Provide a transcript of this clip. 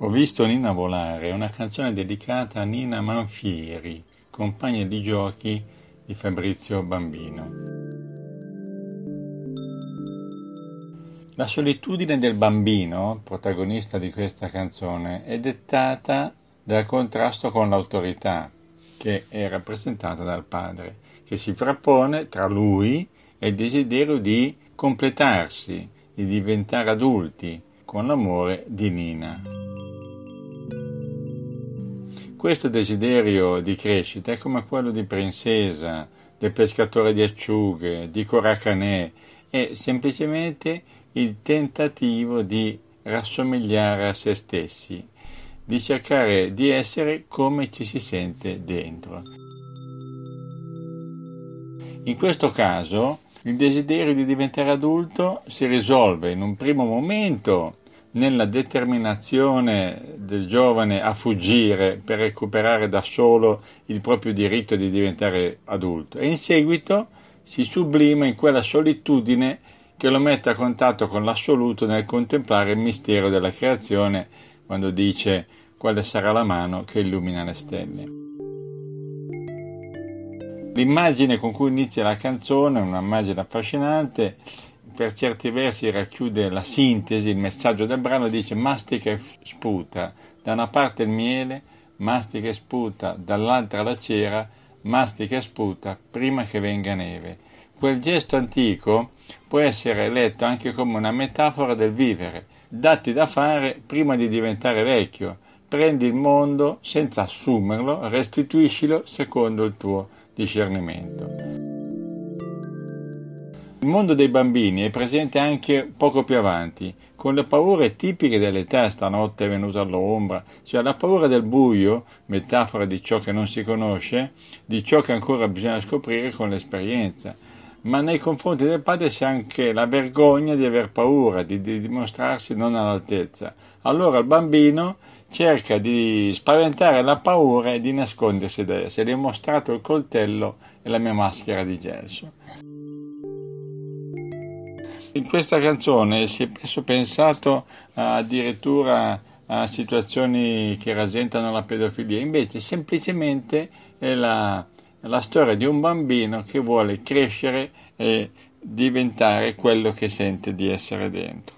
Ho visto Nina volare, una canzone dedicata a Nina Manfieri, compagna di giochi di Fabrizio Bambino. La solitudine del bambino, protagonista di questa canzone, è dettata dal contrasto con l'autorità, che è rappresentata dal padre, che si frappone tra lui e il desiderio di completarsi, di diventare adulti, con l'amore di Nina. Questo desiderio di crescita è come quello di Princesa, del pescatore di acciughe, di Coracanè, è semplicemente il tentativo di rassomigliare a se stessi, di cercare di essere come ci si sente dentro. In questo caso il desiderio di diventare adulto si risolve in un primo momento nella determinazione del giovane a fuggire per recuperare da solo il proprio diritto di diventare adulto e in seguito si sublima in quella solitudine che lo mette a contatto con l'assoluto nel contemplare il mistero della creazione quando dice quale sarà la mano che illumina le stelle. L'immagine con cui inizia la canzone è un'immagine affascinante per certi versi racchiude la sintesi, il messaggio del brano, dice mastica e sputa, da una parte il miele, mastica e sputa, dall'altra la cera, mastica e sputa, prima che venga neve. Quel gesto antico può essere letto anche come una metafora del vivere, datti da fare prima di diventare vecchio, prendi il mondo senza assumerlo, restituiscilo secondo il tuo discernimento. Il mondo dei bambini è presente anche poco più avanti, con le paure tipiche dell'età, stanotte è venuta all'ombra, cioè la paura del buio, metafora di ciò che non si conosce, di ciò che ancora bisogna scoprire con l'esperienza. Ma nei confronti del padre c'è anche la vergogna di aver paura, di, di dimostrarsi non all'altezza. Allora il bambino cerca di spaventare la paura e di nascondersi da essa. Gli ho mostrato il coltello e la mia maschera di gesso. In questa canzone si è spesso pensato addirittura a situazioni che rasentano la pedofilia, invece semplicemente è la, la storia di un bambino che vuole crescere e diventare quello che sente di essere dentro.